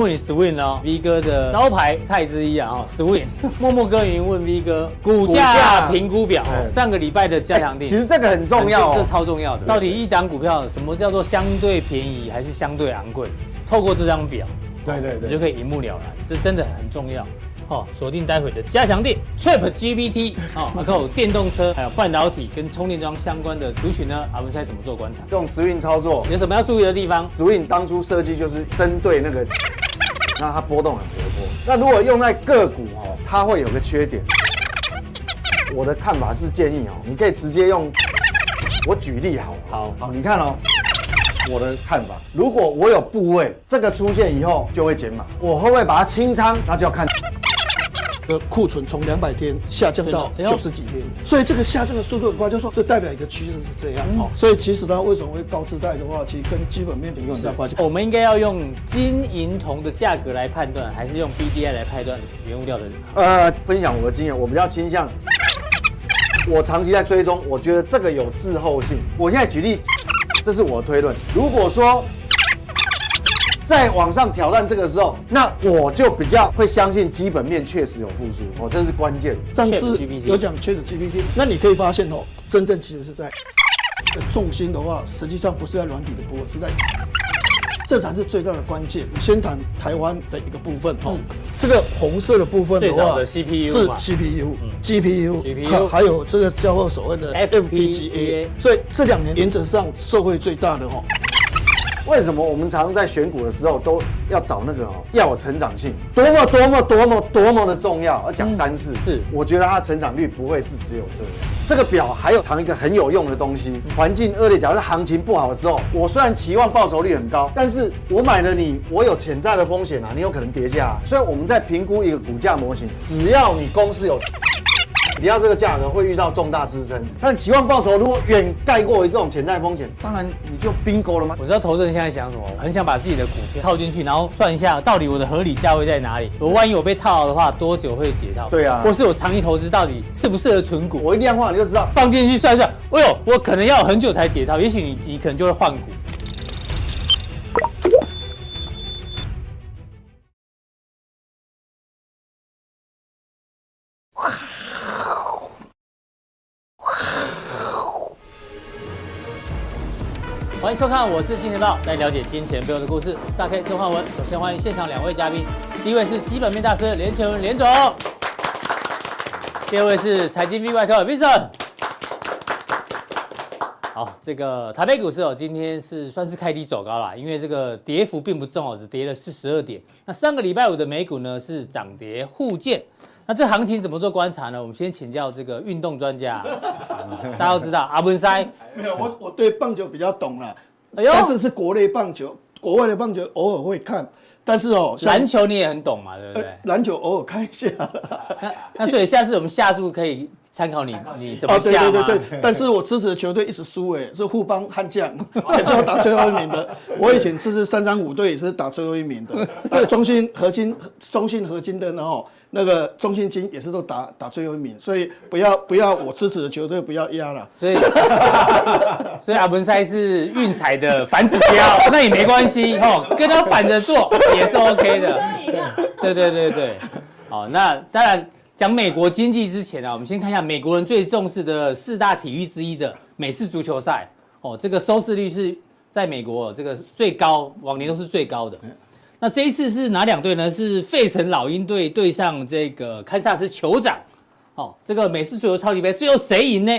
问你 Swing 哦，V 哥的招牌菜之一啊，哦，Swing。默默耕耘问 V 哥股价评估表，上个礼拜的加强錠，其实这个很重要，这超重要的。到底一档股票什么叫做相对便宜还是相对昂贵？透过这张表，对对对，你就可以一目了然，这真的很重要。哦，锁定待会的加强錠，ChatGPT 哦，还有电动车，还有半导体跟充电桩相关的族群呢，阿文现在怎么做观察？用时运操作，有什么要注意的地方？时运当初设计就是针对那个。那它波动很活泼。那如果用在个股哦，它会有个缺点。我的看法是建议哦，你可以直接用。我举例好，好，好，你看哦，我的看法，如果我有部位，这个出现以后就会减码，我会不会把它清仓？那就要看。库存从两百天下降到九十几天，所以这个下降的速度很快，就是说这代表一个趋势是这样。好，所以其实它为什么会高姿态的话，其实跟基本面有很大关系。我们应该要用金银铜的价格来判断，还是用 BDI 来判断原物料的？呃，分享我的经验，我比较倾向，我长期在追踪，我觉得这个有滞后性。我现在举例，这是我的推论。如果说在往上挑战这个时候，那我就比较会相信基本面确实有复苏哦，这是关键。上次有讲 ChatGPT，那你可以发现哦，真正其实是在重心的话，实际上不是在软体的部分，是在这才是最大的关键。先谈台湾的一个部分哦，这个红色的部分的话是 CPU，是 CPU，GPU，GPU，还有这个叫做所谓的 FPGA，所以这两年原则上受惠最大的哦。为什么我们常常在选股的时候都要找那个哦，要有成长性，多么多么多么多么的重要，要讲三次。是，我觉得它成长率不会是只有这样。这个表还有藏一个很有用的东西。环境恶劣，假如是行情不好的时候，我虽然期望报酬率很高，但是我买了你，我有潜在的风险啊，你有可能跌价。所以我们在评估一个股价模型，只要你公司有。只要这个价格会遇到重大支撑，但期望报酬如果远盖过于这种潜在风险，当然你就 bingo 了吗？我知道投资人现在想什么，我很想把自己的股票套进去，然后算一下到底我的合理价位在哪里。我万一我被套的话，多久会解套？对啊，或是我长期投资到底适不适合存股？我一量化你就知道，放进去算一算，哎呦，我可能要很久才解套，也许你你可能就会换股。收看，我是金钱爆，来了解金钱背后的故事。我是大 K 曾焕文。首先欢迎现场两位嘉宾，第一位是基本面大师连干文连总，第二位是财经 V 外科 Vincent。好，这个台北股市哦，今天是算是开低走高了，因为这个跌幅并不重哦，只跌了四十二点。那上个礼拜五的美股呢是涨跌互见。那这行情怎么做观察呢？我们先请教这个运动专家，大家都知道阿文塞没有，我我对棒球比较懂了，哎呦，但是是国内棒球，国外的棒球偶尔会看，但是哦，篮球你也很懂嘛，对不对？篮球偶尔看一下。那那所以下次我们下注可以参考你，你怎么下吗？哦，对对对对，但是我支持的球队一直输，哎，是富邦悍将，也是要打最后一名的。我以前支持三张五队也是打最后一名的，中信合金，中信合金的，然后。那个中信金也是都打打最后一名，所以不要不要我支持的球队不要压了。所以 所以阿文塞是运彩的反指标，那也没关系哦，跟他反着做也是 OK 的。对对对对，好，那当然讲美国经济之前啊，我们先看一下美国人最重视的四大体育之一的美式足球赛哦，这个收视率是在美国这个最高，往年都是最高的。那这一次是哪两队呢？是费城老鹰队对上这个堪萨斯酋长，哦，这个美式足球超级杯最后谁赢呢？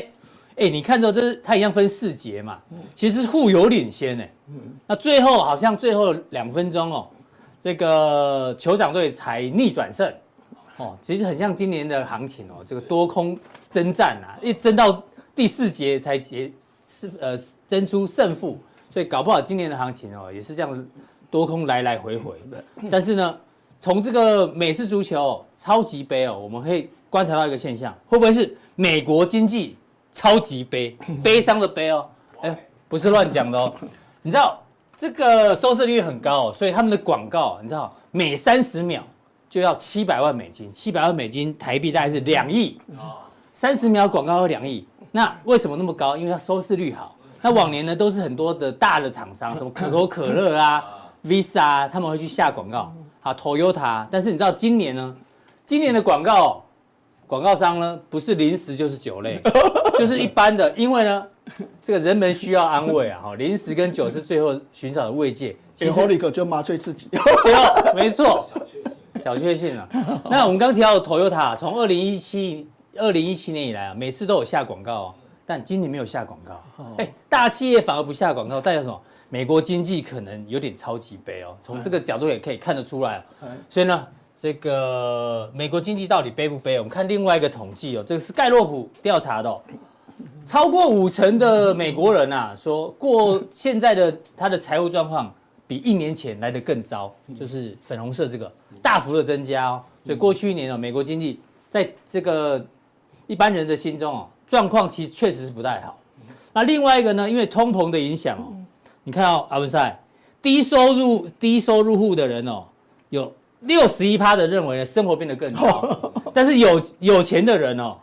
哎，你看到这是它一样分四节嘛，其实是互有领先呢。那最后好像最后两分钟哦，这个酋长队才逆转胜，哦，其实很像今年的行情哦，这个多空征战啊，一争到第四节才结是呃争出胜负，所以搞不好今年的行情哦也是这样。多空来来回回，但是呢，从这个美式足球超级杯哦，我们可以观察到一个现象，会不会是美国经济超级杯？悲伤的悲哦，哎，不是乱讲的哦。你知道这个收视率很高哦，所以他们的广告，你知道每三十秒就要七百万美金，七百万美金台币大概是两亿，三十秒广告要两亿，那为什么那么高？因为它收视率好。那往年呢都是很多的大的厂商，什么可口可乐啊。Visa 他们会去下广告，好，Toyota，但是你知道今年呢？今年的广告广告商呢，不是零食就是酒类，就是一般的，因为呢，这个人们需要安慰啊，哈，零食跟酒是最后寻找的慰藉。其实立刻就麻醉自己。对，没错，小确幸啊。那我们刚提到的 Toyota，从二零一七二零一七年以来啊，每次都有下广告，但今年没有下广告。哎，大企业反而不下广告，代表什么？美国经济可能有点超级悲哦，从这个角度也可以看得出来。所以呢，这个美国经济到底悲不悲？我们看另外一个统计哦，这个是盖洛普调查的哦，超过五成的美国人啊说过现在的他的财务状况比一年前来得更糟，就是粉红色这个大幅的增加哦。所以过去一年哦，美国经济在这个一般人的心中哦，状况其实确实是不太好。那另外一个呢，因为通膨的影响哦。你看到阿文赛，低收入低收入户的人哦，有六十一趴的认为生活变得更糟，但是有有钱的人哦，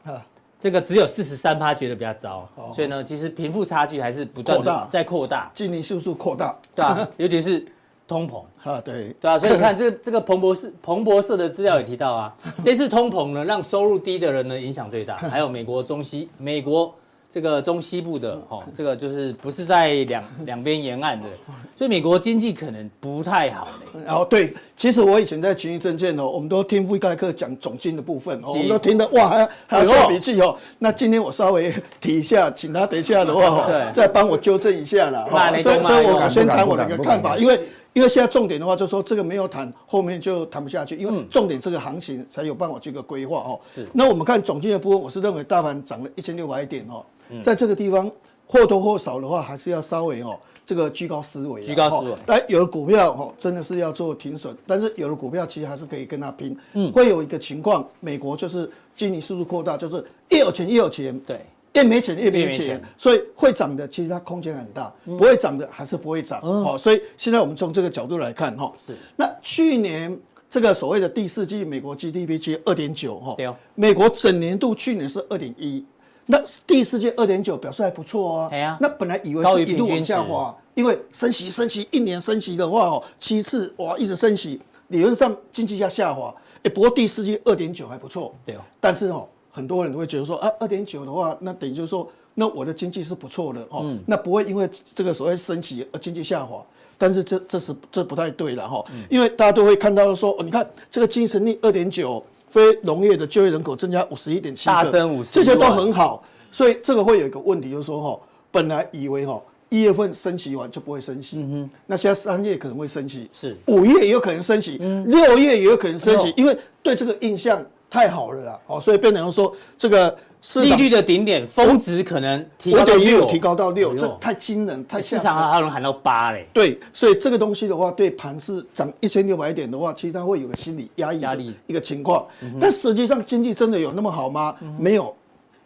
这个只有四十三趴觉得比较糟，所以呢，其实贫富差距还是不断的在扩大，经济速度扩大，对啊，尤其是通膨。啊，对。对啊，所以你看这个这个彭博士彭博社的资料也提到啊，这次通膨呢，让收入低的人呢影响最大，还有美国中西美国。这个中西部的哦，这个就是不是在两两边沿岸的，所以美国经济可能不太好。然后对，其实我以前在群益证券哦，我们都听富盖克讲总经的部分，我们都听得哇，还要还要做笔记哦。那今天我稍微提一下，请他等一下的话，对，再帮我纠正一下了。所以，所以我先谈我的一个看法，因为因为现在重点的话，就说这个没有谈，后面就谈不下去，因为重点这个行情才有办法这个规划哦。是。那我们看总经的部分，我是认为大盘涨了一千六百点哦。在这个地方或多或少的话，还是要稍微哦，这个居高思维，居高思维。但有的股票哦，真的是要做停损，但是有的股票其实还是可以跟它拼。嗯，会有一个情况，美国就是经济速度扩大，就是越有钱越有钱，对，越没钱越没钱，所以会涨的其实它空间很大，不会涨的还是不会涨。哦，所以现在我们从这个角度来看哈，是。那去年这个所谓的第四季美国 GDP 其实二点九哈，对哦，美国整年度去年是二点一。那第四季二点九表示还不错哦。哎呀，那本来以为是一路往下滑，因为升息升息一年升息的话哦，七次哇一直升息，理论上经济要下滑。哎，不过第四季二点九还不错。对哦。但是哦，很多人都会觉得说啊，二点九的话，那等于就是说，那我的经济是不错的哦。嗯。那不会因为这个所谓升息而经济下滑，但是这这是这不太对了哈。嗯。因为大家都会看到说，哦，你看这个精神力二点九。非农业的就业人口增加五十一点七个，大增五十，这些都很好，所以这个会有一个问题，就是说哈，本来以为哈一月份升息完就不会升息，嗯哼，那现在三月可能会升息，是。五月也有可能升息，六月也有可能升息，因为对这个印象太好了啦，哦，所以变成说这个。利率的顶点峰值可能提高到六，提高到六，这太惊人，太市场还能喊到八嘞。对，所以这个东西的话，对盘势涨一千六百点的话，其实它会有个心理压抑压力一个情况。但实际上经济真的有那么好吗？没有。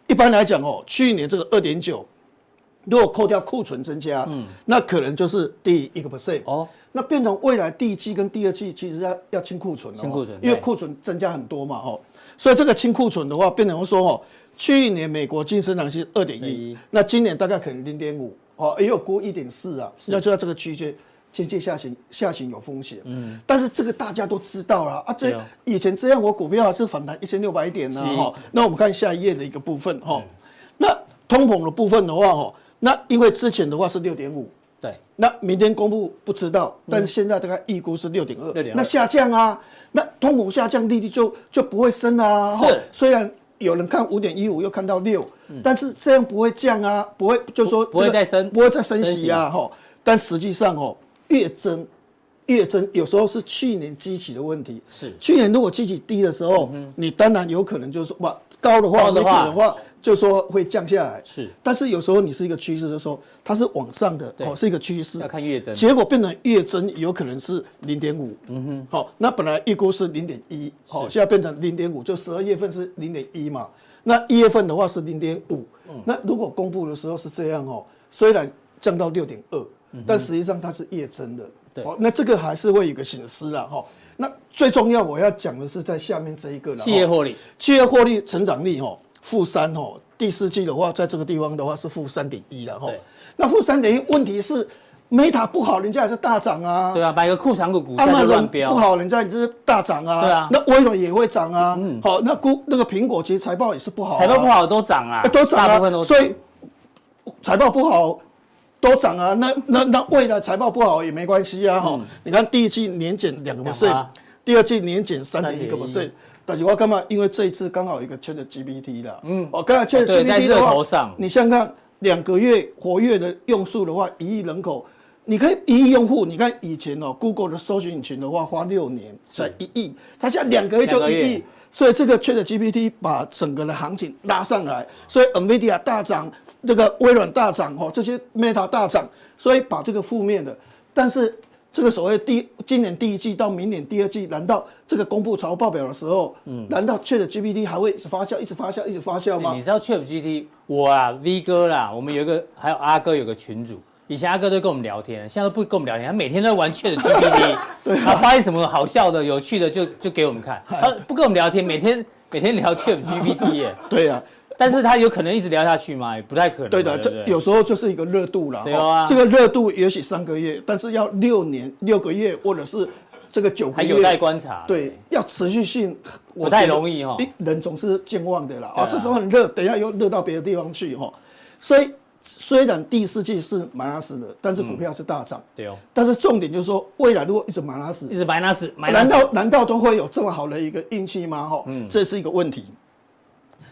一般来讲哦，去年这个二点九，如果扣掉库存增加，嗯，那可能就是低一个 percent 哦。那变成未来第一季跟第二季其实要要清库存了，清库存，因为库存增加很多嘛，哦，所以这个清库存的话，变成说哦。去年美国净生长是二点一，那今年大概可能零点五。哦，也有估一点四啊，那就在这个区间，经济下行，下行有风险。嗯，但是这个大家都知道了啊，这以前这样我股票还是反弹一千六百点呢哈。那我们看下一页的一个部分哈，那通膨的部分的话哈，那因为之前的话是六点五，对，那明天公布不知道，但是现在大概预估是六点二，那下降啊，那通膨下降利率就就不会升啊，是，虽然。有人看五点一五，又看到六，但是这样不会降啊，不会，就是说不会再升，不会再升息啊，哈。但实际上哦，越增越增，有时候是去年基期的问题。是，去年如果基期低的时候，你当然有可能就是说哇。高的话，的话，的话就说会降下来。是，但是有时候你是一个趋势，就是说它是往上的，哦，是一个趋势。要看月增，结果变成月增有可能是零点五。嗯哼，好，那本来预估是零点一，好，现在变成零点五，就十二月份是零点一嘛。那一月份的话是零点五。那如果公布的时候是这样哦，虽然降到六点二，但实际上它是月增的。对，那这个还是会有一个损失了哈。那最重要，我要讲的是在下面这一个了。企业获利，企业获利成长率哦，负三哦，第四季的话，在这个地方的话是负三点一了哈。那负三点一，问题是，Meta 不好，人家也是大涨啊。对啊，买个库藏股股价就乱飙。不好，人家也是大涨啊。对啊，那微软也会涨啊。嗯，好，那估那个苹果其实财报也是不好，财报不好都涨啊，都涨啊，大部分都。所以财报不好都涨啊。那那那未来财报不好也没关系啊。哈，你看第一季年减两个 percent，第二季年减三点一个 percent。但是我干嘛？因为这一次刚好有一个 ChatGPT 啦。嗯，我刚才 ChatGPT 的话，你想看两个月活跃的用数的话，一亿人口，你看一亿用户，你看以前哦，Google 的搜寻引擎的话花六年才一亿，它现在两个月就一亿，所以这个 ChatGPT 把整个的行情拉上来，所以 NVIDIA 大涨，这个微软大涨，哦，这些 Meta 大涨，所以把这个负面的，但是。这个所谓第今年第一季到明年第二季，难道这个公布财报表的时候，嗯，难道 ChatGPT 还会一直发酵，一直发酵，一直发酵吗？欸、你知道 ChatGPT 我啊，V 哥啦，我们有一个还有阿哥有个群主，以前阿哥都跟我们聊天，现在都不跟我们聊天，他每天都在玩 ChatGPT，对、啊，他发现什么好笑的、有趣的就就给我们看，他不跟我们聊天，每天每天聊 ChatGPT 耶，对呀、啊。但是他有可能一直聊下去吗？也不太可能。对的，这有时候就是一个热度了。对啊，这个热度也许三个月，但是要六年六个月，或者是这个九个月，还有待观察。对，要持续性，不太容易哈。人总是健忘的啦。啊，这时候很热，等一下又热到别的地方去哈。所以虽然第四季是马拉死的，但是股票是大涨。对哦。但是重点就是说，未来如果一直马拉死，一直马拉死，难道难道都会有这么好的一个运气吗？哈，嗯，这是一个问题。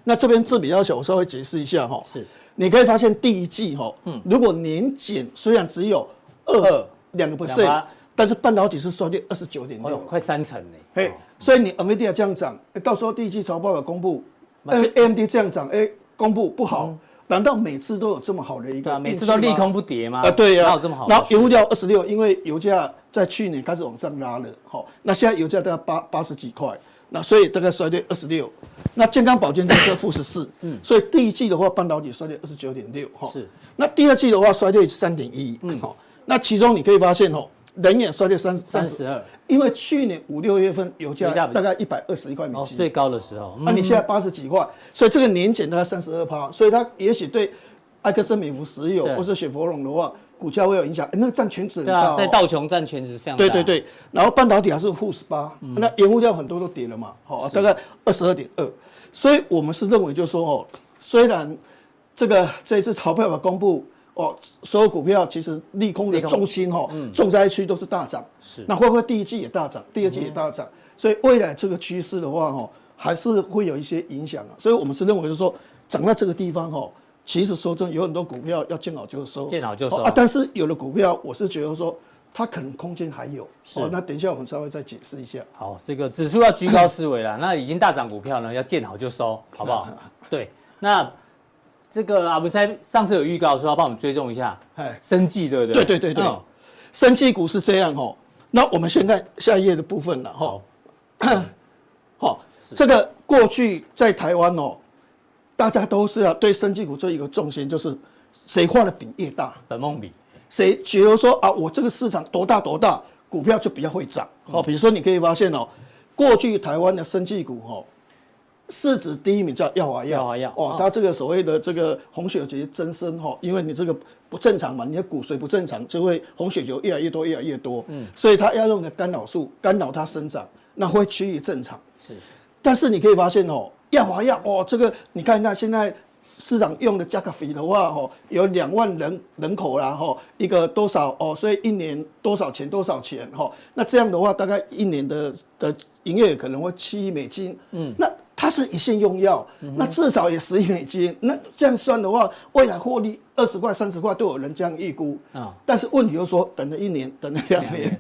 那这边字比较小，我稍微解释一下哈。是，你可以发现第一季哈，嗯，如果年减虽然只有二两个 percent，但是半导体是衰退二十九点六，快三成呢。嘿，所以你 NVIDIA 这样涨，到时候第一季财报有公布，AMD 这样涨，哎，公布不好，难道每次都有这么好的一个？每次都利空不跌吗？啊，对呀，哪有这么好？然后油价二十六，因为油价在去年开始往上拉了，好，那现在油价都要八八十几块。那所以大概衰退二十六，那健康保健在这负十四，嗯，所以第一季的话半导体衰退二十九点六，哈，是。那第二季的话衰退三点一，嗯，好。那其中你可以发现哦，能源衰退三三十二，因为去年五六月份油价大概一百二十一块美金，最高的时候，那你现在八十几块，所以这个年减大概三十二趴，所以它也许对埃克森美孚石油或是雪佛龙的话。股价会有影响，那个占全值很大，哦，在道琼占全值非常大。对对对，然后半导体还是负十八，那原物料很多都跌了嘛，好，大概二十二点二，所以我们是认为就是说哦，虽然这个这一次钞票的公布哦，所有股票其实利空的重心哈，重灾区都是大涨，是，那会不会第一季也大涨，第二季也大涨？所以未来这个趋势的话哈，还是会有一些影响啊，所以我们是认为就是说涨到这个地方哈。其实说真的，有很多股票要见好就收，见好就收啊。但是有的股票，我是觉得说它可能空间还有。是，那等一下我们稍微再解释一下。好，这个指数要居高思维了。那已经大涨股票呢，要见好就收，好不好？对。那这个阿布塞上次有预告说要帮我们追踪一下，哎，生技对不对？对对对对。生技股是这样哦。那我们先看下一页的部分了哈。好，这个过去在台湾哦。大家都是要对生技股做一个重心，就是谁画的饼越大，本梦比，谁觉得说啊，我这个市场多大多大，股票就比较会涨。哦，比如说你可以发现哦，过去台湾的生技股哦，市值第一名叫耀华药，耀华药哦，它这个所谓的这个红血球增生哈，因为你这个不正常嘛，你的骨髓不正常，就会红血球越来越多，越来越多，嗯，所以它要用的干扰素干扰它生长，那会趋于正常。是，但是你可以发现哦。药华药哦，这个你看一下，现在市场用的加卡菲的话，哦，有两万人人口啦，哈，一个多少哦，所以一年多少钱多少钱，哈，那这样的话，大概一年的的营业额可能会七亿美金，嗯，那它是一线用药，那至少也十亿美金，那这样算的话，未来获利二十块三十块都有人这样预估。啊，但是问题就是说，等了一年，等了两年，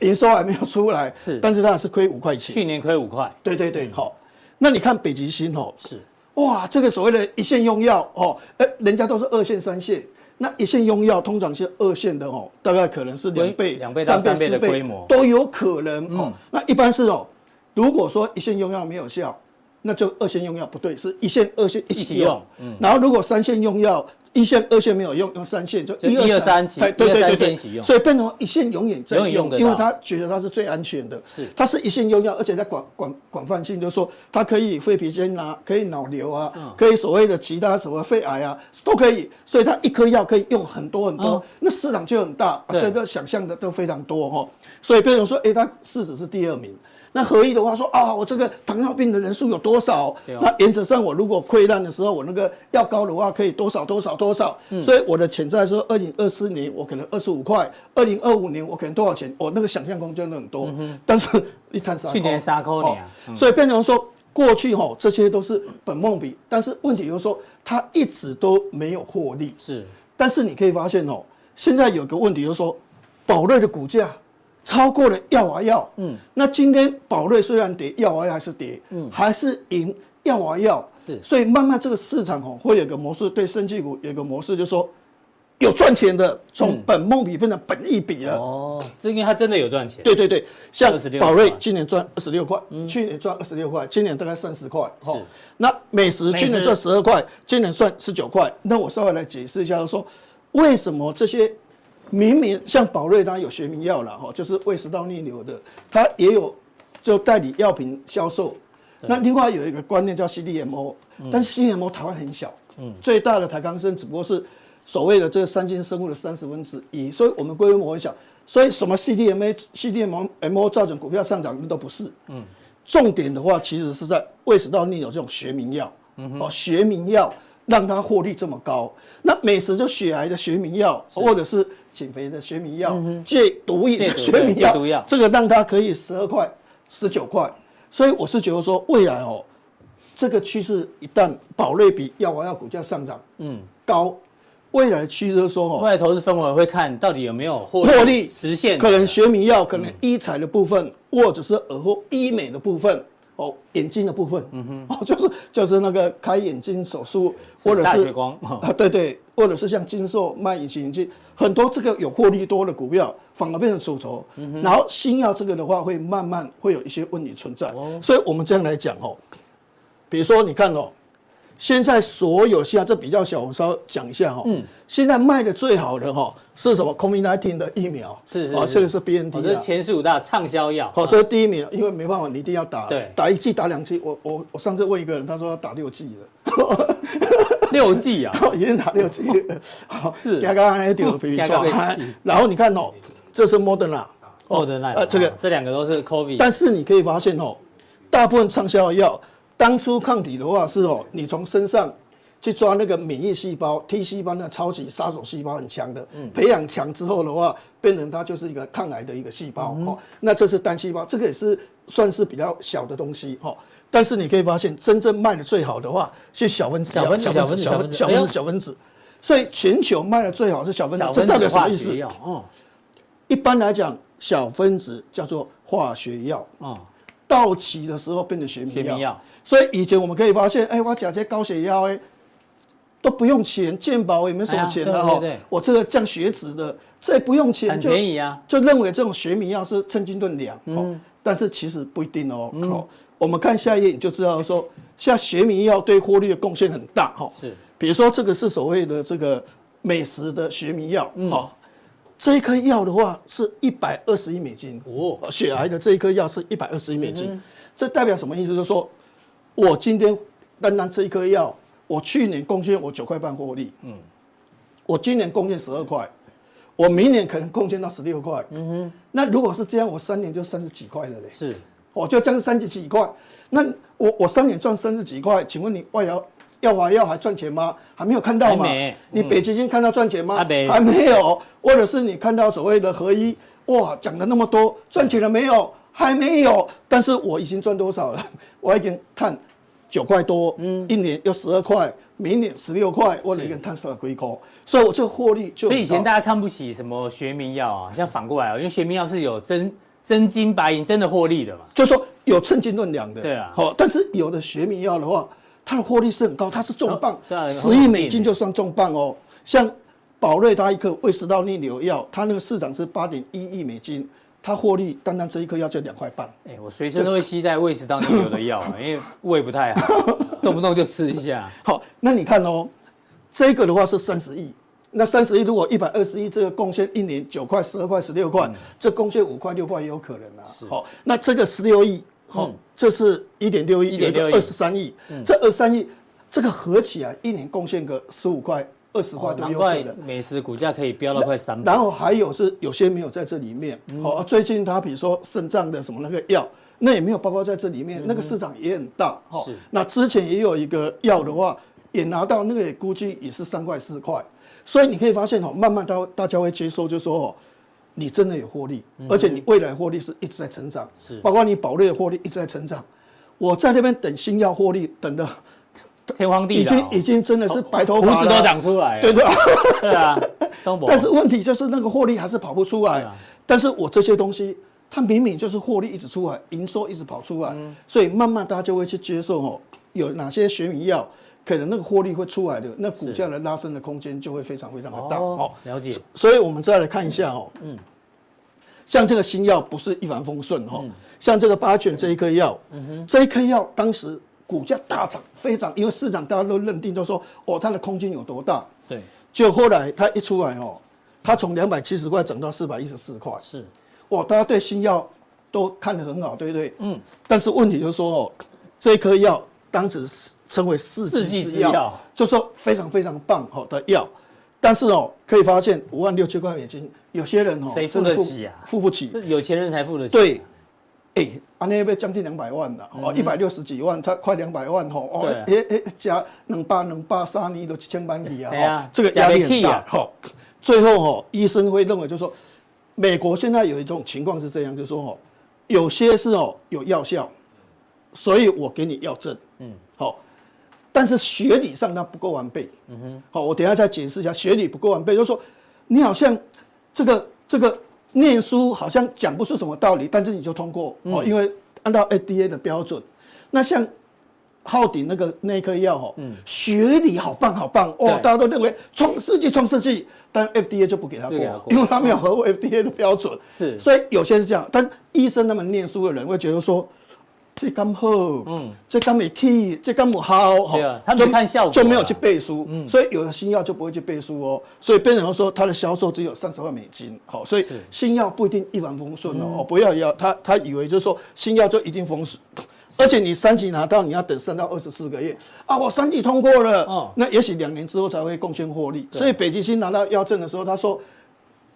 营收还没有出来，是，但是它是亏五块钱，去年亏五块，对对对，好。那你看北极星哦，是哇，这个所谓的一线用药哦，哎，人家都是二线、三线，那一线用药通常是二线的哦，大概可能是两倍、两倍、三倍的规模都有可能哦。那一般是哦，如果说一线用药没有效，那就二线用药不对，是一线、二线一起用。嗯，然后如果三线用药一线、二线没有用，用三线就一二三期，对对对对，线起用，所以变成一线永远在用，永远用得到，因为他觉得它是最安全的，是它是一线用药，而且在广广广泛性，就是说它可以肺皮间啊，可以脑瘤啊，嗯、可以所谓的其他什么肺癌啊都可以，所以它一颗药可以用很多很多，哦、那市场就很大，所以都想象的都非常多哈，所以变成说，哎、欸，它市值是第二名。那合一的话说啊，我这个糖尿病的人数有多少？哦、那原则上我如果溃烂的时候，我那个药膏的话可以多少多少多少。嗯、所以我的潜在说，二零二四年我可能二十五块，二零二五年我可能多少钱？我那个想象空间都很多。但是一谈啥？去年三块年，哦、所以变成说过去哈、哦、这些都是本梦比，但是问题就是说它一直都没有获利。是，但是你可以发现哦，现在有个问题就是说，宝瑞的股价。超过了药啊药，嗯，那今天宝瑞虽然跌，药啊药还是跌，嗯，还是赢药啊药，是，所以慢慢这个市场哦，会有个模式，对生技股有个模式，就是说有赚钱的，从本梦比变成本益比了，哦，这因为它真的有赚钱，对对对，像宝瑞今年赚二十六块，去年赚二十六块，今年大概三十块，是，那美食去年赚十二块，今年赚十九块，那我稍微来解释一下，就是说为什么这些。明明像宝瑞，它有学名药了哈，就是胃食道逆流的，它也有就代理药品销售。那另外有一个观念叫 CDMO，但是 CDMO 台湾很小，嗯，最大的台康生只不过是所谓的这个三金生物的三十分之一，所以我们规模很小，所以什么 CDMO、CDMO 造成股票上涨都不是，嗯，重点的话其实是在胃食道逆流这种学名药，哦，学名药让它获利这么高，那美食就血癌的学名药或者是。减肥的学名药，戒毒瘾的学名药，这个让它可以十二块、十九块，所以我是觉得说未来哦，这个趋势一旦宝瑞比药王药股价上涨，嗯，高，未来趋势就是说哦，未来投资氛围会看到底有没有获利实现，可能学名药，可能医材的部分，或者是耳后医美的部分。哦，眼睛的部分，嗯哼，哦，就是就是那个开眼睛手术，或者是大血光，啊，对对，或者是像金硕卖隐形眼镜，很多这个有获利多的股票，反而变成主轴，嗯哼，然后新药这个的话，会慢慢会有一些问题存在，哦，所以我们这样来讲哦，比如说你看哦。现在所有现在这比较小，我稍微讲一下哈。嗯。现在卖的最好的哈是什么？COVID-19 的疫苗。是是。啊，这个是 BNT。这是前十五大畅销药。好，这是第一名，因为没办法，你一定要打。对。打一剂，打两剂。我我我上次问一个人，他说要打六剂了。六剂啊？已经打六剂了。好。是。刚刚还丢了比较。然后你看哦，这是 Moderna。Moderna。呃，这个这两个都是 COVID。但是你可以发现哦，大部分畅销的药。当初抗体的话是哦，你从身上去抓那个免疫细胞 T 细胞，那超级杀手细胞很强的，培养强之后的话，变成它就是一个抗癌的一个细胞哦。那这是单细胞，这个也是算是比较小的东西哦。但是你可以发现，真正卖的最好的话是小分子，小分子，小分子，小分子，小分子，小分子。所以全球卖的最好是小分子，这代表什么意思？哦，一般来讲，小分子叫做化学药啊，到期的时候变成学名药。所以以前我们可以发现，哎，我假设高血压哎，都不用钱，健保也没什么钱的哈。我这个降血脂的，这也不用钱，很便宜啊。就认为这种学名药是称斤论两，嗯，但是其实不一定哦。好，我们看下一页你就知道说，像学名药对获利的贡献很大哈。是，比如说这个是所谓的这个美食的学名药，好，这一颗药的话是一百二十亿美金哦，血癌的这一颗药是一百二十亿美金，这代表什么意思？就是说。我今天单单这一颗药，我去年贡献我九块半获利，嗯，我今年贡献十二块，我明年可能贡献到十六块，嗯哼，那如果是这样，我三年就三十几块了嘞，是，我就将三十几块，那我我三年赚三十几块，请问你外药药华药还赚钱吗？还没有看到吗？嗯、你北极星看到赚钱吗？没。还没有，或者是你看到所谓的合一，哇，讲了那么多，赚钱了没有？还没有，但是我已经赚多少了？我已经看九块多，嗯，一年要十二块，明年十六块，我已经探十二亏空，所以我这个获利就。所以以前大家看不起什么学名药啊，像反过来啊，因为学名药是有真真金白银真的获利的嘛，就是说有称斤论两的。对啊，好，但是有的学名药的话，它的获利是很高，它是重磅，十亿美金就算重磅哦。像宝瑞它一颗胃食道逆流药，它那个市场是八点一亿美金。它获利，单单这一颗药就两块半。哎，我随身都会携带胃食道逆流的药，因为胃不太好，动不动就吃一下。好，那你看哦，这个的话是三十亿。那三十亿如果一百二十亿，这个贡献一年九块、十二块、十六块，这贡献五块、六块也有可能啊。好，那这个十六亿，好，这是一点六亿，有一个二十三亿，这二十三亿，这个合起来一年贡献个十五块、二十块都有可能。美食股价可以飙到快三百。然后还有是有些没有在这里面，好，最近他比如说肾脏的什么那个药，那也没有包括在这里面，那个市场也很大。是，那之前也有一个药的话，也拿到那个也估计也是三块四块。所以你可以发现哦，慢慢大大家会接受，就是说哦，你真的有获利，而且你未来获利是一直在成长，是包括你保利的获利一直在成长。我在那边等新药获利，等的天荒地老，已经已经真的是白头发，胡子都长出来了，对吧？对啊，但是问题就是那个获利还是跑不出来。但是我这些东西，它明明就是获利一直出来，营收一直跑出来，所以慢慢大家就会去接受哦，有哪些学名药。可能那个获利会出来的，那股价的拉升的空间就会非常非常的大。哦，了解。所以我们再来看一下哦，嗯，像这个新药不是一帆风顺哈，像这个八卷这一颗药，嗯哼，这一颗药当时股价大涨，非常，因为市场大家都认定都说哦，它的空间有多大？对。就后来它一出来哦，它从两百七十块涨到四百一十四块，是。哦，大家对新药都看得很好，对不对？嗯。但是问题就是说哦，这一颗药当时是。称为四季之药，就说非常非常棒好的药，但是哦，可以发现五万六千块美金，有些人哦，谁付得起啊？付不起，是有钱人才付得起。对，哎，啊那边将近两百万了，哦，一百六十几万，他快两百万吼，哦，哎哎加能八能八三年都几千万里啊，这个压力很大。好，最后哦，医生会认为就是说，美国现在有一种情况是这样，就是说哦，有些是哦有药效，所以我给你药证，嗯，好。但是学理上它不够完备，嗯哼，好，我等一下再解释一下，学理不够完备，就是说你好像这个这个念书好像讲不出什么道理，但是你就通过，哦，因为按照 FDA 的标准，那像浩鼎那个那颗药，哦，嗯，学理好棒好棒，哦，大家都认为创世纪创世纪，但 FDA 就不给他过，因为他没有合乎 FDA 的标准，是，所以有些是这样，但医生他们念书的人会觉得说。这刚好，嗯，这刚没去，这刚不好，对啊，他没看效果，就没有去背书，嗯，所以有的新药就不会去背书哦，所以变成说他的销售只有三十万美金，好，所以新药不一定一帆风顺哦，不要要他他以为就是说新药就一定风顺，而且你三期拿到你要等三到二十四个月。啊，我三期通过了，哦，那也许两年之后才会贡献获利，所以北极星拿到药证的时候，他说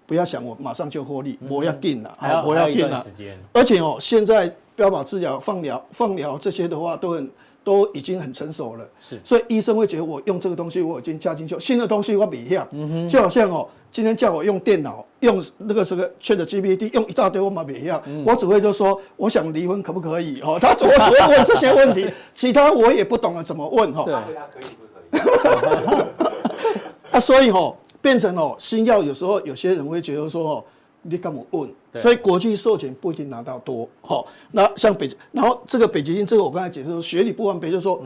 不要想我马上就获利，我要定了，好，我要定了，而且哦现在。标靶治疗、放疗、放疗这些的话，都很都已经很成熟了。是，所以医生会觉得我用这个东西，我已经加进去新的东西，我比一下。嗯哼，就好像哦，今天叫我用电脑，用那个这个 ChatGPT，用一大堆，我嘛比一样。我只会就说，我想离婚可不可以？哦，他只会问这些问题，其他我也不懂得怎么问哈。对，可以不可以？啊，所以哦，变成哦，新药有时候有些人会觉得说哦。你干嘛问？所以国际授权不一定拿到多。好，那像北，然后这个北极星，这个我刚才解释说，学理不完备，就是说，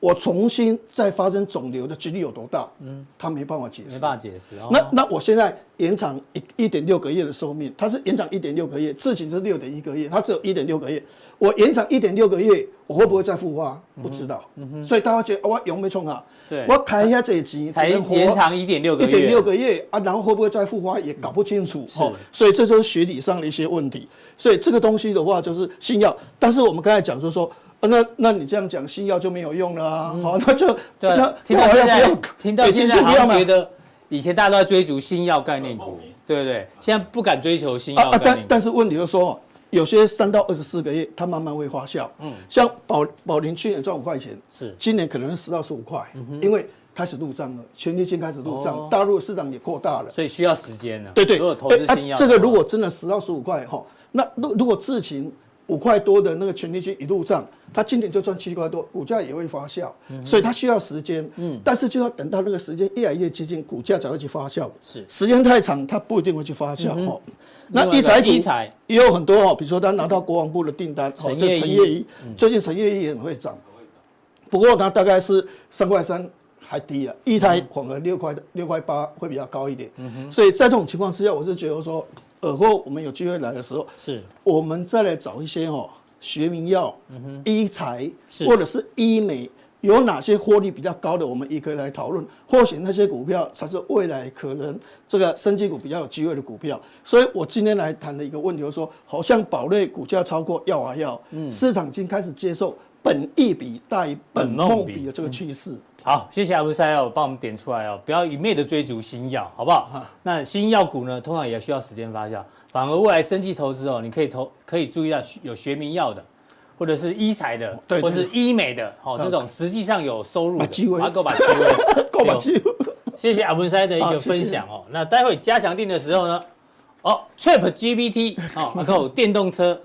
我重新再发生肿瘤的几率有多大？嗯，他没办法解释，没办法解释。那那我现在延长一一点六个月的寿命，它是延长一点六个月，自己是六点一个月，它只有一点六个月。我延长一点六个月，我会不会再复发？不知道。所以大家觉得我用没冲啊？对，我看一下这一集，才延长一点六个月，一点六个月啊，然后会不会再复发也搞不清楚。是，所以这就是学理上的一些问题。所以这个东西的话就是新药，但是我们刚才讲就是说，那那你这样讲新药就没有用了啊？好，那就 那听到现在听到现在好像觉得以前大家都在追逐新药概念股，对不对？现在不敢追求新药概念。但但是问题就是说。有些三到二十四个月，它慢慢会发酵。嗯，像宝宝林去年赚五块钱，是今年可能是十到十五块，因为开始入账了，权利金开始入账，大陆市场也扩大了，所以需要时间呢。对对，这个如果真的十到十五块哈，那如如果自行五块多的那个权利金一入账，它今年就赚七块多，股价也会发酵，所以它需要时间。嗯，但是就要等到那个时间越来越接近，股价才会去发酵。是，时间太长，它不一定会去发酵。哦。那医材股也有很多哦，比如说他拿到国防部的订单，哦，这陈业一，最近陈业一也很会涨，不过它大概是三块三还低了，一台反而六块六块八会比较高一点，嗯所以在这种情况之下，我是觉得说，尔后我们有机会来的时候，是，我们再来找一些哦学名药、医材或者是医美有哪些获利比较高的，我们也可以来讨论。或许那些股票才是未来可能这个升级股比较有机会的股票。所以我今天来谈的一个问题，就是说，好像宝瑞股价超过药华药，嗯，市场已经开始接受本益比大于本梦比的这个趋势。好，谢谢阿文师哦，帮我们点出来哦，不要一昧的追逐新药，好不好？啊、那新药股呢，通常也需要时间发酵。反而未来生技投资哦，你可以投，可以注意到有学名药的。或者是医材的，或是医美的，哦，这种实际上有收入的，阿哥把机会，够把 机会。谢谢阿文塞的一个分享哦。那待会加强定的时候呢，哦 chip gbt 哦，然后电动车，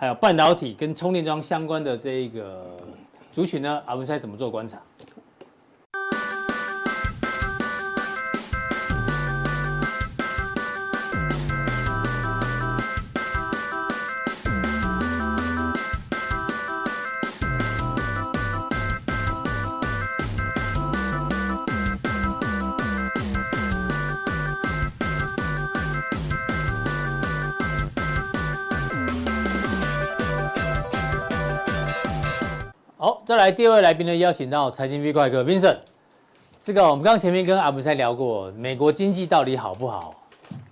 还有半导体跟充电桩相关的这个族群呢，阿文猜怎么做观察？再来第二位来宾呢，邀请到财经 V 怪哥 Vincent。这个我们刚刚前面跟阿文才聊过，美国经济到底好不好？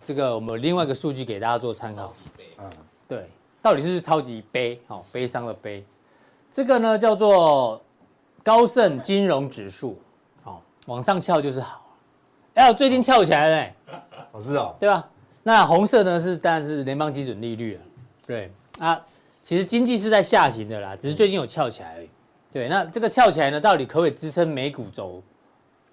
这个我们有另外一个数据给大家做参考。嗯，对，到底是不是超级悲？哦，悲伤的悲。这个呢叫做高盛金融指数。哦，往上翘就是好。哎，最近翘起来了嘞。我知道。对吧？那红色呢是当然是联邦基准利率了。对啊，其实经济是在下行的啦，只是最近有翘起来而已。对，那这个翘起来呢，到底可不可以支撑美股走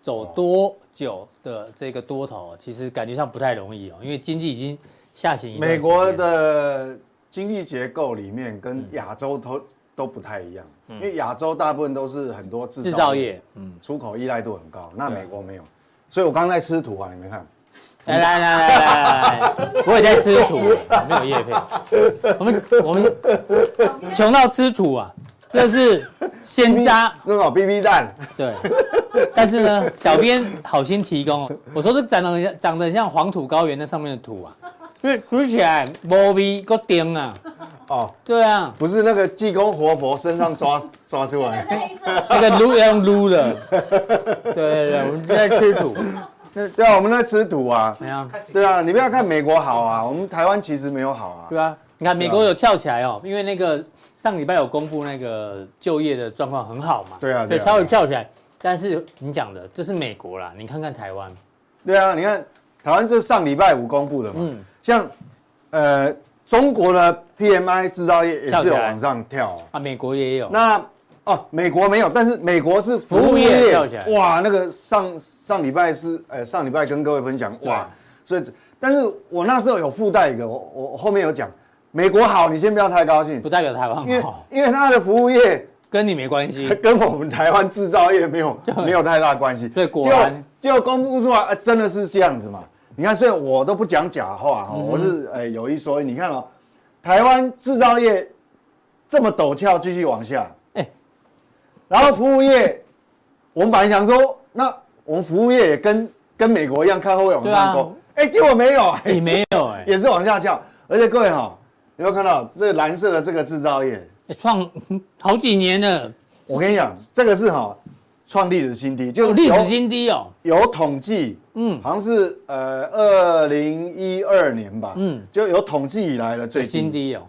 走多久的这个多头？其实感觉上不太容易哦，因为经济已经下行。美国的经济结构里面跟亚洲都都不太一样，因为亚洲大部分都是很多制造业，嗯，出口依赖度很高。那美国没有，所以我刚刚在吃土啊，你们看，来来来来来来，我也在吃土，没有叶配，我们我们穷到吃土啊。这是鲜渣，那种 BB 弹。对，但是呢，小编好心提供，我说这长得像长得像黄土高原那上面的土啊，因为煮起来无味够甜啊。哦，对啊，不是那个济公活佛身上抓 抓出来，那个撸要用撸的。对对对，我们在吃土。对啊，我们在吃土啊。怎样？对啊，你不要看美国好啊，我们台湾其实没有好啊。对啊，你看美国有翘起来哦，因为那个。上礼拜有公布那个就业的状况很好嘛？对啊，对，稍微跳起来。但是你讲的这是美国啦，你看看台湾。对啊，你看台湾这是上礼拜五公布的嘛？嗯。像呃中国的 PMI 制造业也是有往上跳啊，美国也有。那哦，美国没有，但是美国是服务业跳起来。哇，那个上上礼拜是呃上礼拜跟各位分享哇，所以但是我那时候有附带一个，我我后面有讲。美国好，你先不要太高兴，不代表台湾好，因为因为它的服务业跟你没关系，跟我们台湾制造业没有 没有太大关系。所以果然。就，就公布出来，啊，真的是这样子嘛？你看，所以我都不讲假话，我是哎有一说一。你看哦，台湾制造业这么陡峭，继续往下，欸、然后服务业，我们本来想说，那我们服务业也跟跟美国一样，看后会往上走，哎、啊，结果没有，也没有，哎，也是往下翘，而且各位哈。有没有看到这个蓝色的这个制造业？创好几年了。我跟你讲，这个是哈创历史新低，就历史新低哦。有统计，嗯，好像是呃二零一二年吧，嗯，就有统计以来的最新低哦。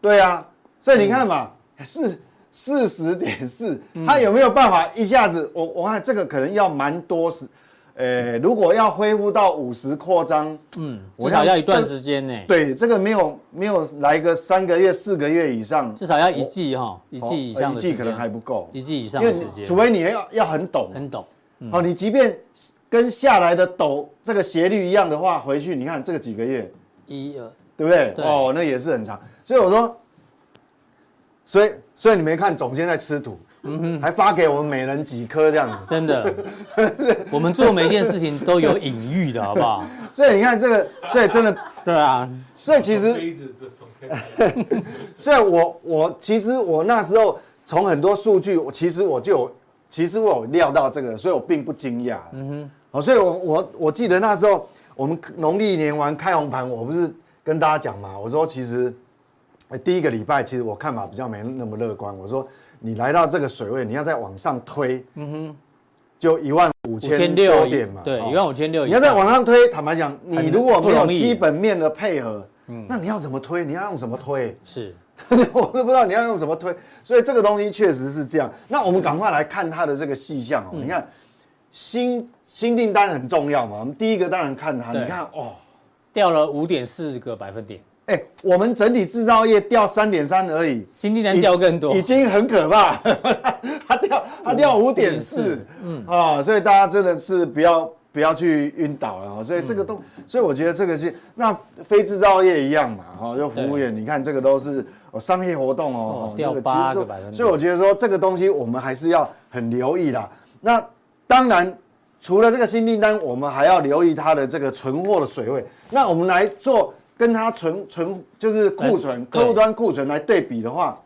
对啊，所以你看嘛，是四十点四，它有没有办法一下子？我我看这个可能要蛮多时。呃，如果要恢复到五十扩张，嗯，至少要一段时间呢。对，这个没有没有来个三个月、四个月以上，至少要一季哈，一季以上。一季可能还不够，一季以上的时间。除非你要要很陡，很陡。好，你即便跟下来的陡这个斜率一样的话，回去你看这个几个月，一二，对不对？哦，那也是很长。所以我说，所以所以你没看总监在吃土。嗯哼，还发给我们每人几颗这样子，真的，我们做每一件事情都有隐喻的，好不好？所以你看这个，所以真的，对啊，所以其实，所以我我其实我那时候从很多数据，我其实我就有，其实我有料到这个，所以我并不惊讶。嗯哼，好，所以我我我记得那时候我们农历年完开红盘，我不是跟大家讲嘛，我说其实哎，第一个礼拜其实我看法比较没那么乐观。我说你来到这个水位，你要再往上推，嗯哼，就一万五千多点嘛，对，一万五千六。你要再往上推，坦白讲，你如果没有基本面的配合，嗯，那你要怎么推？你要用什么推？是，我都不知道你要用什么推。所以这个东西确实是这样。那我们赶快来看它的这个细项哦。你看新新订单很重要嘛，我们第一个当然看它。你看哦，掉了五点四个百分点。哎，我们整体制造业掉三点三而已，新订单掉更多，已经很可怕。它掉，它掉五点四，嗯啊，所以大家真的是不要不要去晕倒了啊。所以这个都，所以我觉得这个是那非制造业一样嘛，哈，就服务业，你看这个都是商业活动哦，掉八个百分点。所以我觉得说这个东西我们还是要很留意啦。那当然，除了这个新订单，我们还要留意它的这个存货的水位。那我们来做。跟它存存就是库存，客户端库存来对比的话，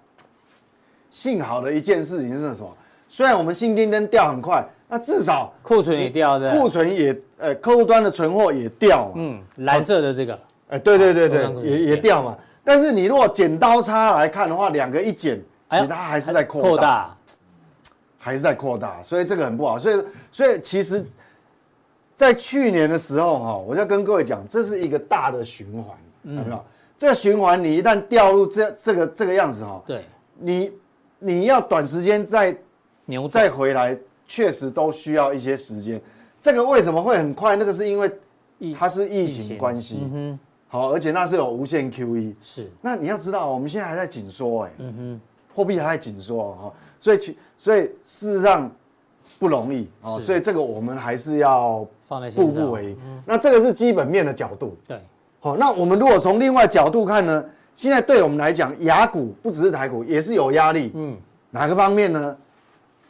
幸好的一件事情是什么？虽然我们新订单掉很快，那至少库存也掉的，库存也呃，客户端的存货也掉嘛。嗯，蓝色的这个，哎，对对对对，也也掉嘛。但是你如果剪刀差来看的话，两个一剪，其实它还是在扩大，还是在扩大，所以这个很不好。所以所以其实，在去年的时候哈，我就跟各位讲，这是一个大的循环。有没有？这个循环？你一旦掉入这这个这个样子哈，对，你你要短时间再牛再回来，确实都需要一些时间。这个为什么会很快？那个是因为它是疫情关系，嗯哼，好，而且那是有无限 QE，是。那你要知道，我们现在还在紧缩，哎，嗯哼，货币还在紧缩哈，所以去所以事实上不容易哦，所以这个我们还是要步步为营。那这个是基本面的角度，对。好，那我们如果从另外角度看呢？现在对我们来讲，雅股不只是台股，也是有压力。嗯，哪个方面呢？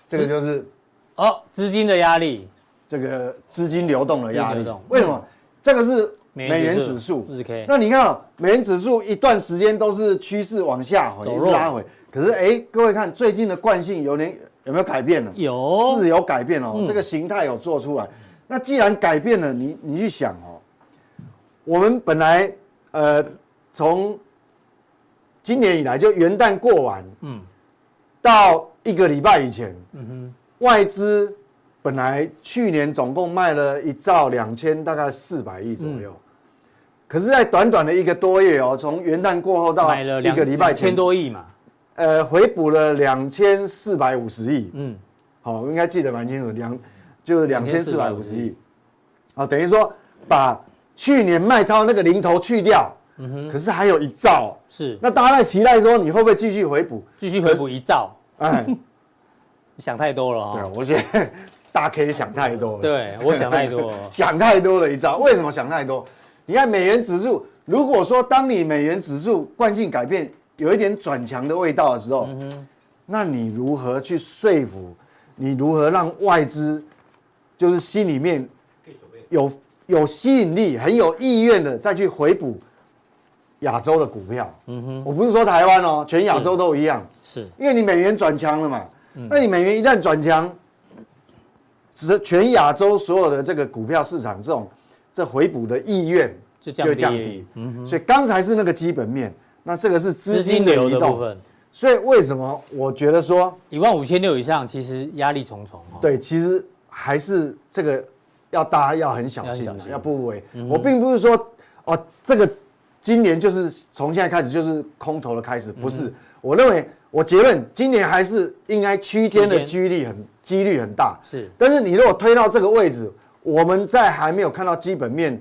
这个就是哦，资金的压力，这个资金流动的压力。为什么？这个是美元指数。K 那你看，美元指数一段时间都是趋势往下，一直拉回。可是，哎，各位看最近的惯性有点有没有改变呢？有，是有改变哦。这个形态有做出来。那既然改变了，你你去想哦。我们本来，呃，从今年以来就元旦过完，嗯，到一个礼拜以前，嗯哼，外资本来去年总共卖了一兆两千大概四百亿左右，可是，在短短的一个多月哦，从元旦过后到一个礼拜前，千多亿嘛，呃，回补了两千四百五十亿，嗯，好，我应该记得蛮清楚，两就是两千四百五十亿，啊，等于说把。去年卖超那个零头去掉，嗯哼，可是还有一兆，是，那大家在期待说你会不会继续回补？继续回补一兆？哎，你 想太多了啊！对，我现在 大 K 想太多了。对，我想太多，想太多了一兆。为什么想太多？你看美元指数，如果说当你美元指数惯性改变，有一点转强的味道的时候，嗯哼，那你如何去说服？你如何让外资就是心里面有？有吸引力、很有意愿的再去回补亚洲的股票。嗯哼，我不是说台湾哦，全亚洲都一样。是，因为你美元转强了嘛。嗯。那你美元一旦转强，只全亚洲所有的这个股票市场这种这回补的意愿就降低。嗯哼。所以刚才是那个基本面，那这个是资金的移动。所以为什么我觉得说一万五千六以上其实压力重重？对，其实还是这个。要大家要很小心，要，要不为。嗯、我并不是说哦，这个今年就是从现在开始就是空头的开始，不是。嗯、我认为我结论今年还是应该区间的几率很几率很大。是，但是你如果推到这个位置，我们在还没有看到基本面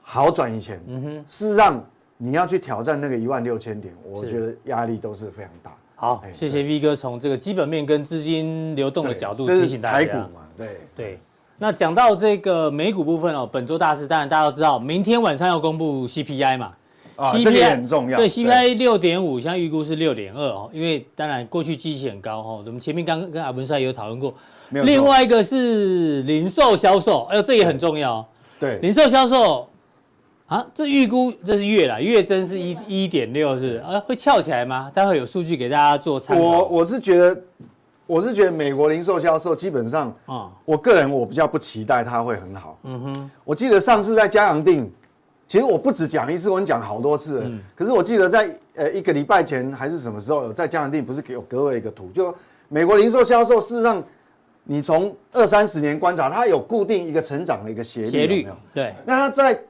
好转以前，嗯哼，事实上你要去挑战那个一万六千点，我觉得压力都是非常大。好，谢谢 V 哥从这个基本面跟资金流动的角度提醒大家。台股嘛，对对。那讲到这个美股部分哦，本周大事当然大家都知道，明天晚上要公布 CPI 嘛，啊，CPI，这个很重要。对，CPI 六点五，现在预估是六点二哦，因为当然过去基期很高哦，我们前面刚跟阿文帅有讨论过。另外一个是零售销售，哎呦，这也很重要。对。零售销售啊，这预估这是月啦，月增是一一点六是啊，会翘起来吗？待会有数据给大家做参考。我我是觉得。我是觉得美国零售销售基本上，啊，我个人我比较不期待它会很好。嗯哼，我记得上次在嘉阳定，其实我不止讲一次，我讲好多次了。可是我记得在呃一个礼拜前还是什么时候有在嘉阳定不是给有给我一个图，就美国零售销售事实上，你从二三十年观察，它有固定一个成长的一个斜率，斜率有没有？对。那它在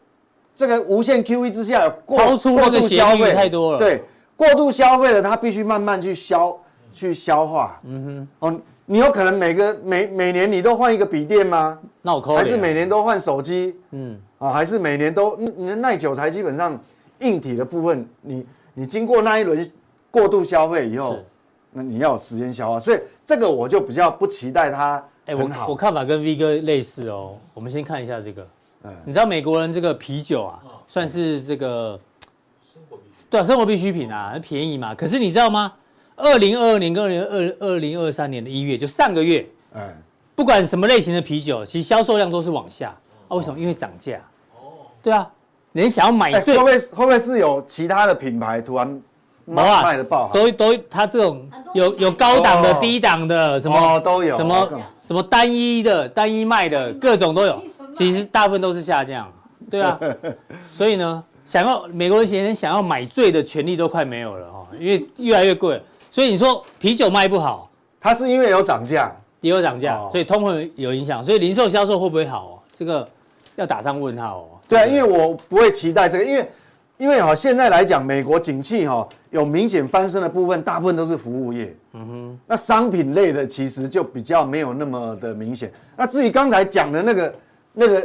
这个无限 QE 之下，过超出那个斜率太多了，对，过度消费了，它必须慢慢去消去消化。嗯哼，哦，你有可能每个每每年你都换一个笔电吗？那我抠还是每年都换手机？嗯，啊，还是每年都你的耐久材基本上硬体的部分，你你经过那一轮过度消费以后，那你要有时间消化，所以这个我就比较不期待它。哎，我我看法跟 V 哥类似哦。我们先看一下这个。嗯，你知道美国人这个啤酒啊，算是这个生活必需对生活必需品啊，便宜嘛。可是你知道吗？二零二二年跟二零二二零二三年的一月，就上个月，哎，不管什么类型的啤酒，其实销售量都是往下啊。为什么？因为涨价。哦，对啊，人想要买最会不会会不会是有其他的品牌突然？卖的爆，都都，它这种有有高档的、低档的，什么都有，什么什么单一的、单一卖的，各种都有。其实大部分都是下降，对啊。所以呢，想要美国人现在想要买醉的权利都快没有了哈，因为越来越贵。所以你说啤酒卖不好，它是因为有涨价，也有涨价，所以通膨有影响。所以零售销售会不会好？这个要打上问号哦。对啊，因为我不会期待这个，因为。因为哈，现在来讲，美国景气哈有明显翻身的部分，大部分都是服务业。嗯哼，那商品类的其实就比较没有那么的明显。那至于刚才讲的那个那个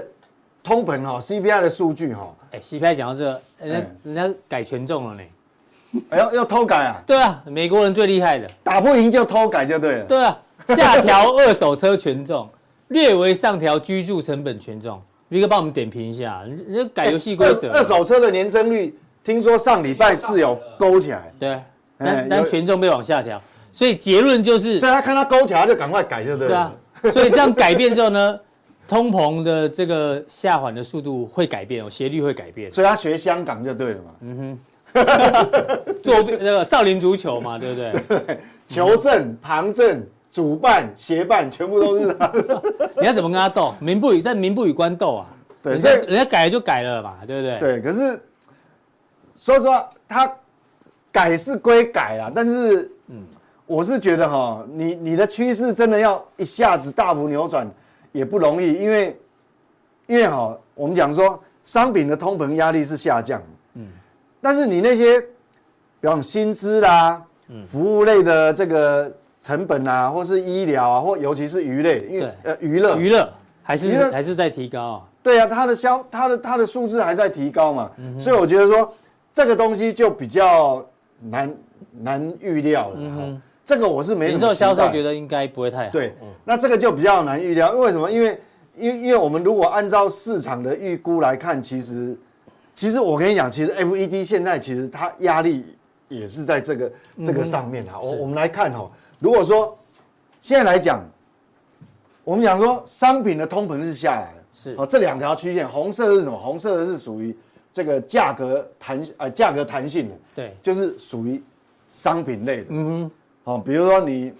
通膨哈 CPI 的数据哈，哎，CPI 讲到这个，人家人家改权重了呢，哎要要偷改啊？对啊，美国人最厉害的，打不赢就偷改就对了。对啊，下调二手车权重，略微上调居住成本权重。一个帮我们点评一下，人家改游戏规则。二手车的年增率，听说上礼拜是有勾起来。对，但但权重被往下调，所以结论就是，所以他看他勾起来，就赶快改，就对了。对啊，所以这样改变之后呢，通膨的这个下缓的速度会改变，哦，斜率会改变。所以他学香港就对了嘛。嗯哼，做那个少林足球嘛，对不对？对，球证、旁证。主办、协办全部都是他，你要怎么跟他斗？民不与但民不与官斗啊！对，所以人家改了就改了嘛，对不对？对，可是说实话，他改是归改啊，但是，嗯，我是觉得哈，你你的趋势真的要一下子大幅扭转也不容易，因为因为哈，我们讲说商品的通膨压力是下降，嗯，但是你那些，比方薪资啦，嗯，服务类的这个。成本啊，或是医疗啊，或尤其是鱼类，因为呃娱乐娱乐还是还是在提高啊。对啊，它的消它的它的数字还在提高嘛，嗯、所以我觉得说这个东西就比较难难预料了。嗯、这个我是没什么。零售销售觉得应该不会太好。对，嗯、那这个就比较难预料，因为什么？因为因为因为我们如果按照市场的预估来看，其实其实我跟你讲，其实 FED 现在其实它压力也是在这个、这个上面啊。我我们来看哈。如果说现在来讲，我们讲说商品的通膨是下来了，是哦，这两条曲线，红色的是什么？红色的是属于这个价格弹呃价格弹性的，对，就是属于商品类的，嗯哼，哦，比如说你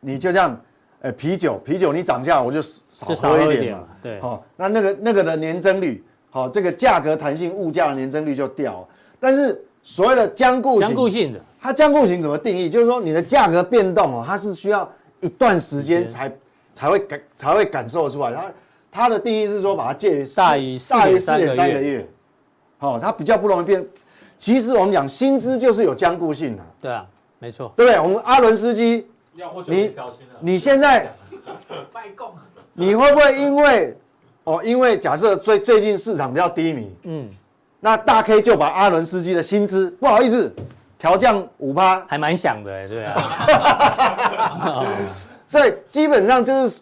你就像呃啤酒，啤酒你涨价我就少喝一点嘛，对，哦，那那个那个的年增率，好，这个价格弹性物价的年增率就掉了，但是所谓的僵固僵固性的。它僵固型怎么定义？就是说你的价格变动哦，它是需要一段时间才才会感才会感受出来。它它的定义是说把它介于大于大于四点三个月，哦，它比较不容易变。其实我们讲薪资就是有僵固性的。对啊，没错。对不对？我们阿伦斯基，你你现在 你会不会因为哦，因为假设最最近市场比较低迷，嗯，那大 K 就把阿伦斯基的薪资不好意思。调降五趴，还蛮想的哎，对啊，所以基本上就是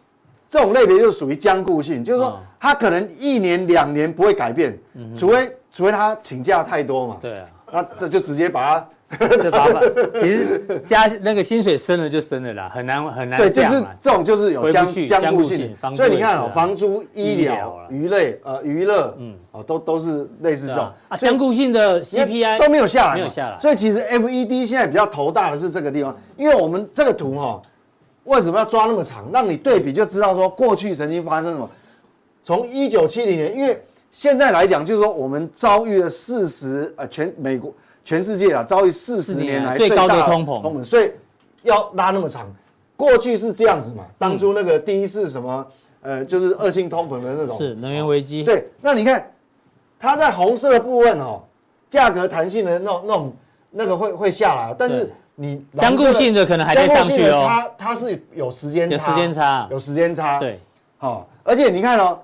这种类别就属于僵固性，就是说他可能一年两年不会改变，除非除非他请假太多嘛，对啊，那这就直接把他。这麻烦，其实加那个薪水升了就升了啦，很难很难。对，就是这种就是有僵僵固性。所以你看哦，房租、医疗、鱼类、呃娱乐，嗯，哦都都是类似这种啊，僵固性的 CPI 都没有下来，没有下来。所以其实 FED 现在比较头大的是这个地方，因为我们这个图哈，为什么要抓那么长？让你对比就知道说过去曾经发生什么。从一九七零年，因为现在来讲就是说我们遭遇了四十呃全美国。全世界啊遭遇四十年来最高的通膨。通膨，所以要拉那么长。过去是这样子嘛，当初那个第一次什么呃，就是恶性通膨的那种。是能源危机。对，那你看它在红色的部分哦，价格弹性的那种那种那个会会下来，但是你坚固性的可能还在上去哦，它它是有时间差，有时间差，有时间差。对，好，而且你看哦，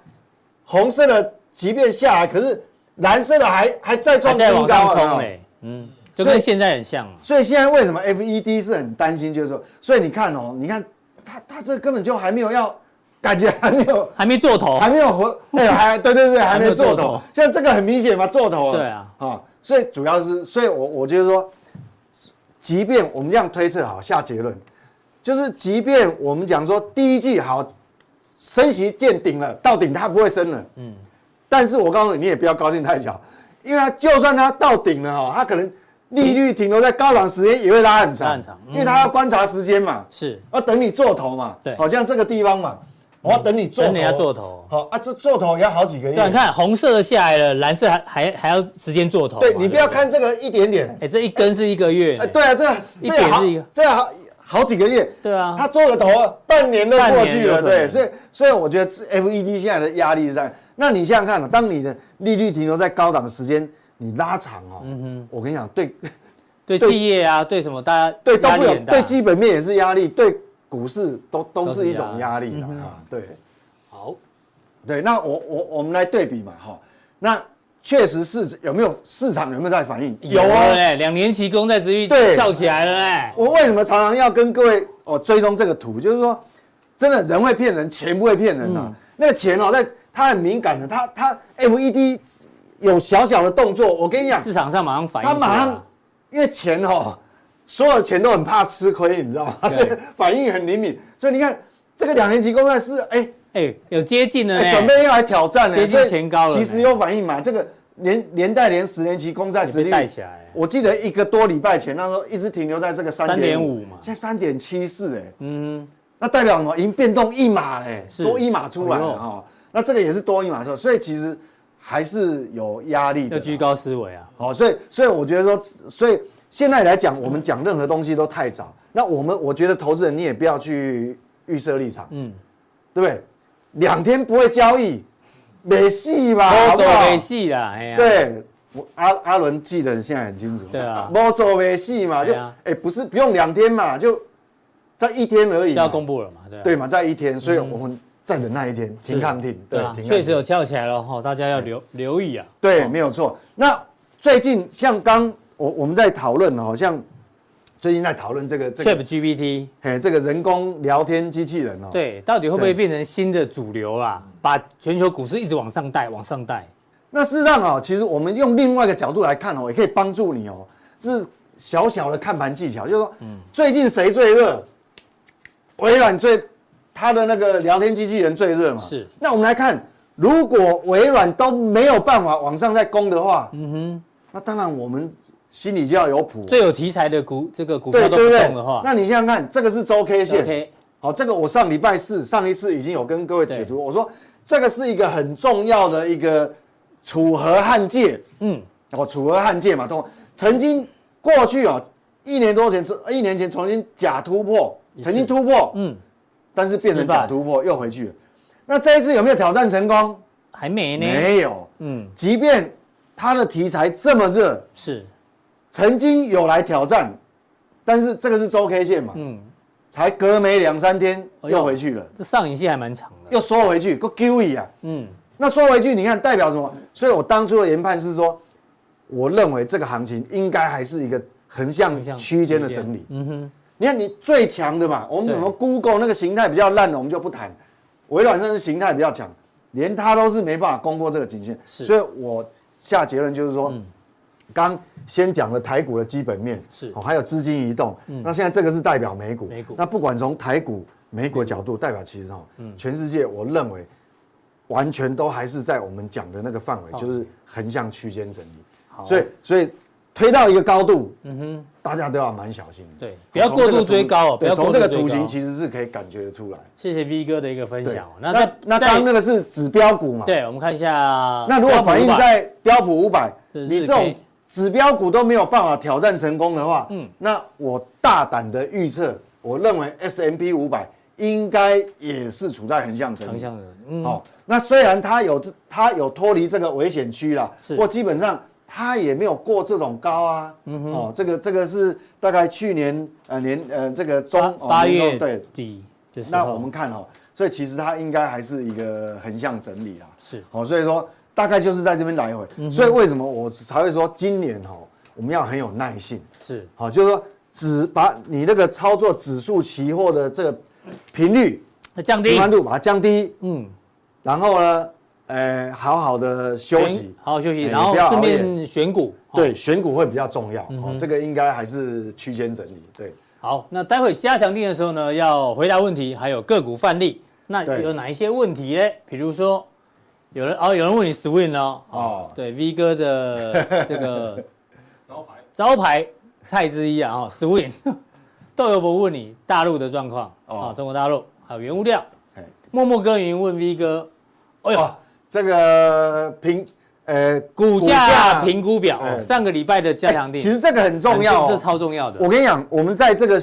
红色的即便下来，可是蓝色的还还在创新高哎，嗯。就跟现在很像。啊，所以现在为什么 FED 是很担心，就是说，所以你看哦，你看他他这根本就还没有要，感觉 还没有还没做头，还没有活，哎，还对对对，还没做头，像这个很明显嘛，做头了，对啊，啊，所以主要是，所以我我就是说，即便我们这样推测好下结论，就是即便我们讲说第一季好升息见顶了，到顶它不会升了，嗯，但是我告诉你，你也不要高兴太早，因为它就算它到顶了哈，它可能。利率停留在高档时间也会拉很长，很长，因为它要观察时间嘛，是。要等你做头嘛，对，好像这个地方嘛，我要等你做你要做头，好啊，这做头也要好几个月。对，你看红色的下来了，蓝色还还还要时间做头。对，你不要看这个一点点，哎，这一根是一个月，哎，对啊，这一点是一个，这好好几个月，对啊，他做了头，半年都过去了，对，所以所以我觉得 FED 现在的压力是在，那你想想看，当你的利率停留在高档的时间，你拉长哦，嗯哼，我跟你讲，对。对企业啊，对什么？大家对都不有，对基本面也是压力，对股市都都是一种压力的啊。对，好，对，那我我我们来对比嘛，哈，那确实是有没有市场有没有在反应？有啊，两年期公债殖利率笑起来了哎。我为什么常常要跟各位哦追踪这个图？就是说，真的人会骗人，钱不会骗人的。那个钱哦，在它很敏感的，它它 FED 有小小的动作，我跟你讲，市场上马上反应，它马上。因为钱哦，所有的钱都很怕吃亏，你知道吗？所以反应很灵敏。所以你看这个两年期公债是哎哎有接近了，准备要来挑战了，接近前高了。其实有反应嘛？这个连连带连十年期公债殖利率带起来。我记得一个多礼拜前那时候一直停留在这个三点五嘛，现在三点七四哎，嗯，那代表什么？已经变动一码嘞，多一码出来了哈。那这个也是多一码出来，所以其实。还是有压力的，要居高思维啊！好，所以所以我觉得说，所以现在来讲，我们讲任何东西都太早。那我们我觉得投资人你也不要去预设立场，嗯，对不对？两天不会交易，没戏吧？好不好？没戏啦，哎呀，对，我阿阿伦记得现在很清楚，对啊，没走没戏嘛，就哎不是不用两天嘛，就在一天而已，就要公布了嘛，对对嘛，在一天，所以我们。再等那一天，停抗停，对，确实有翘起来了哈，大家要留留意啊。对，没有错。那最近像刚我我们在讨论，好像最近在讨论这个 ChatGPT，嘿，这个人工聊天机器人哦，对，到底会不会变成新的主流啊？把全球股市一直往上带，往上带。那事实上哦，其实我们用另外一个角度来看哦，也可以帮助你哦。是小小的看盘技巧，就是说，最近谁最热？微软最。它的那个聊天机器人最热嘛？是。那我们来看，如果微软都没有办法往上再攻的话，嗯哼，那当然我们心里就要有谱。最有题材的股，这个股票都不动的话，那你想想看，这个是周 K 线。好，这个我上礼拜四上一次已经有跟各位解读，我说这个是一个很重要的一个楚河汉界。嗯。哦，楚河汉界嘛，都曾经过去啊，一年多前，一年前重新假突破，曾经突破。嗯。但是变成假突破又回去了，那这一次有没有挑战成功？还没呢。没有。嗯，即便它的题材这么热，是曾经有来挑战，但是这个是周 K 线嘛，嗯，才隔没两三天又回去了。这上影线还蛮长的。又缩回去，够 Q 一啊。嗯，那缩回去，你看代表什么？所以我当初的研判是说，我认为这个行情应该还是一个横向区间的整理。嗯哼。你看，你最强的嘛，我们什么 Google 那个形态比较烂的，我们就不谈。微软甚至形态比较强，连它都是没办法攻破这个颈线。所以我下结论就是说，刚先讲了台股的基本面是，哦，还有资金移动。那现在这个是代表美股。美股。那不管从台股、美股的角度，代表其实哦，全世界我认为完全都还是在我们讲的那个范围，就是横向区间整理。所以所以。推到一个高度，嗯哼，大家都要蛮小心。对，不要过度追高哦。对，从这个图形其实是可以感觉得出来。谢谢 V 哥的一个分享。那那刚刚那个是指标股嘛？对，我们看一下。那如果反映在标普五百，你这种指标股都没有办法挑战成功的话，嗯，那我大胆的预测，我认为 S M P 五百应该也是处在横向整理。横向的，嗯，哦，那虽然它有它有脱离这个危险区啦，是，不过基本上它也没有过这种高啊。嗯哼，哦，这个这个是大概去年呃年呃这个中八月对。底，那我们看哦，所以其实它应该还是一个横向整理啊。是，哦，所以说。大概就是在这边来回，所以为什么我才会说今年哈，我们要很有耐性，是。好，就是说只把你那个操作指数期货的这个频率降低，频繁度把它降低，嗯，然后呢，呃，好好的休息，好好休息，然后顺便选股，对，选股会比较重要，哦，这个应该还是区间整理，对。好，那待会加强定的时候呢，要回答问题，还有个股范例，那有哪一些问题呢？比如说。有人哦，有人问你 Swing 哦，哦，对，V 哥的 这个招牌。招牌菜之一啊，哦，Swing，豆油伯问你大陆的状况啊，中国大陆还有原物料，默默耕耘问 V 哥，哎呦，这个评呃股价评估表，上个礼拜的加强錠，其实这个很重要，这超重要的。我跟你讲，我们在这个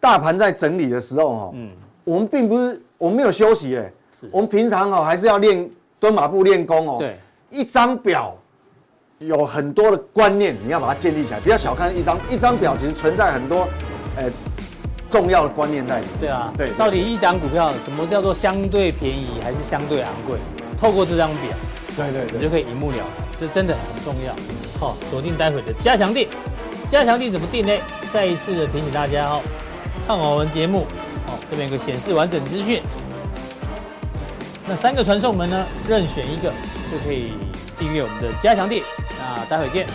大盘在整理的时候哈，嗯，我们并不是我们没有休息哎，是。我们平常哦还是要练。蹲马步练功哦，对，一张表有很多的观念，你要把它建立起来，不要小看一张一张表，其实存在很多呃重要的观念在里面。对啊，对，到底一档股票什么叫做相对便宜还是相对昂贵？透过这张表，对对对，你就可以一目了然，这真的很重要。好，锁定待会的加强地，加强地怎么定呢？再一次的提醒大家哦，看完我们节目哦，这边有个显示完整资讯。那三个传送门呢，任选一个就可以订阅我们的加强地。那待会见。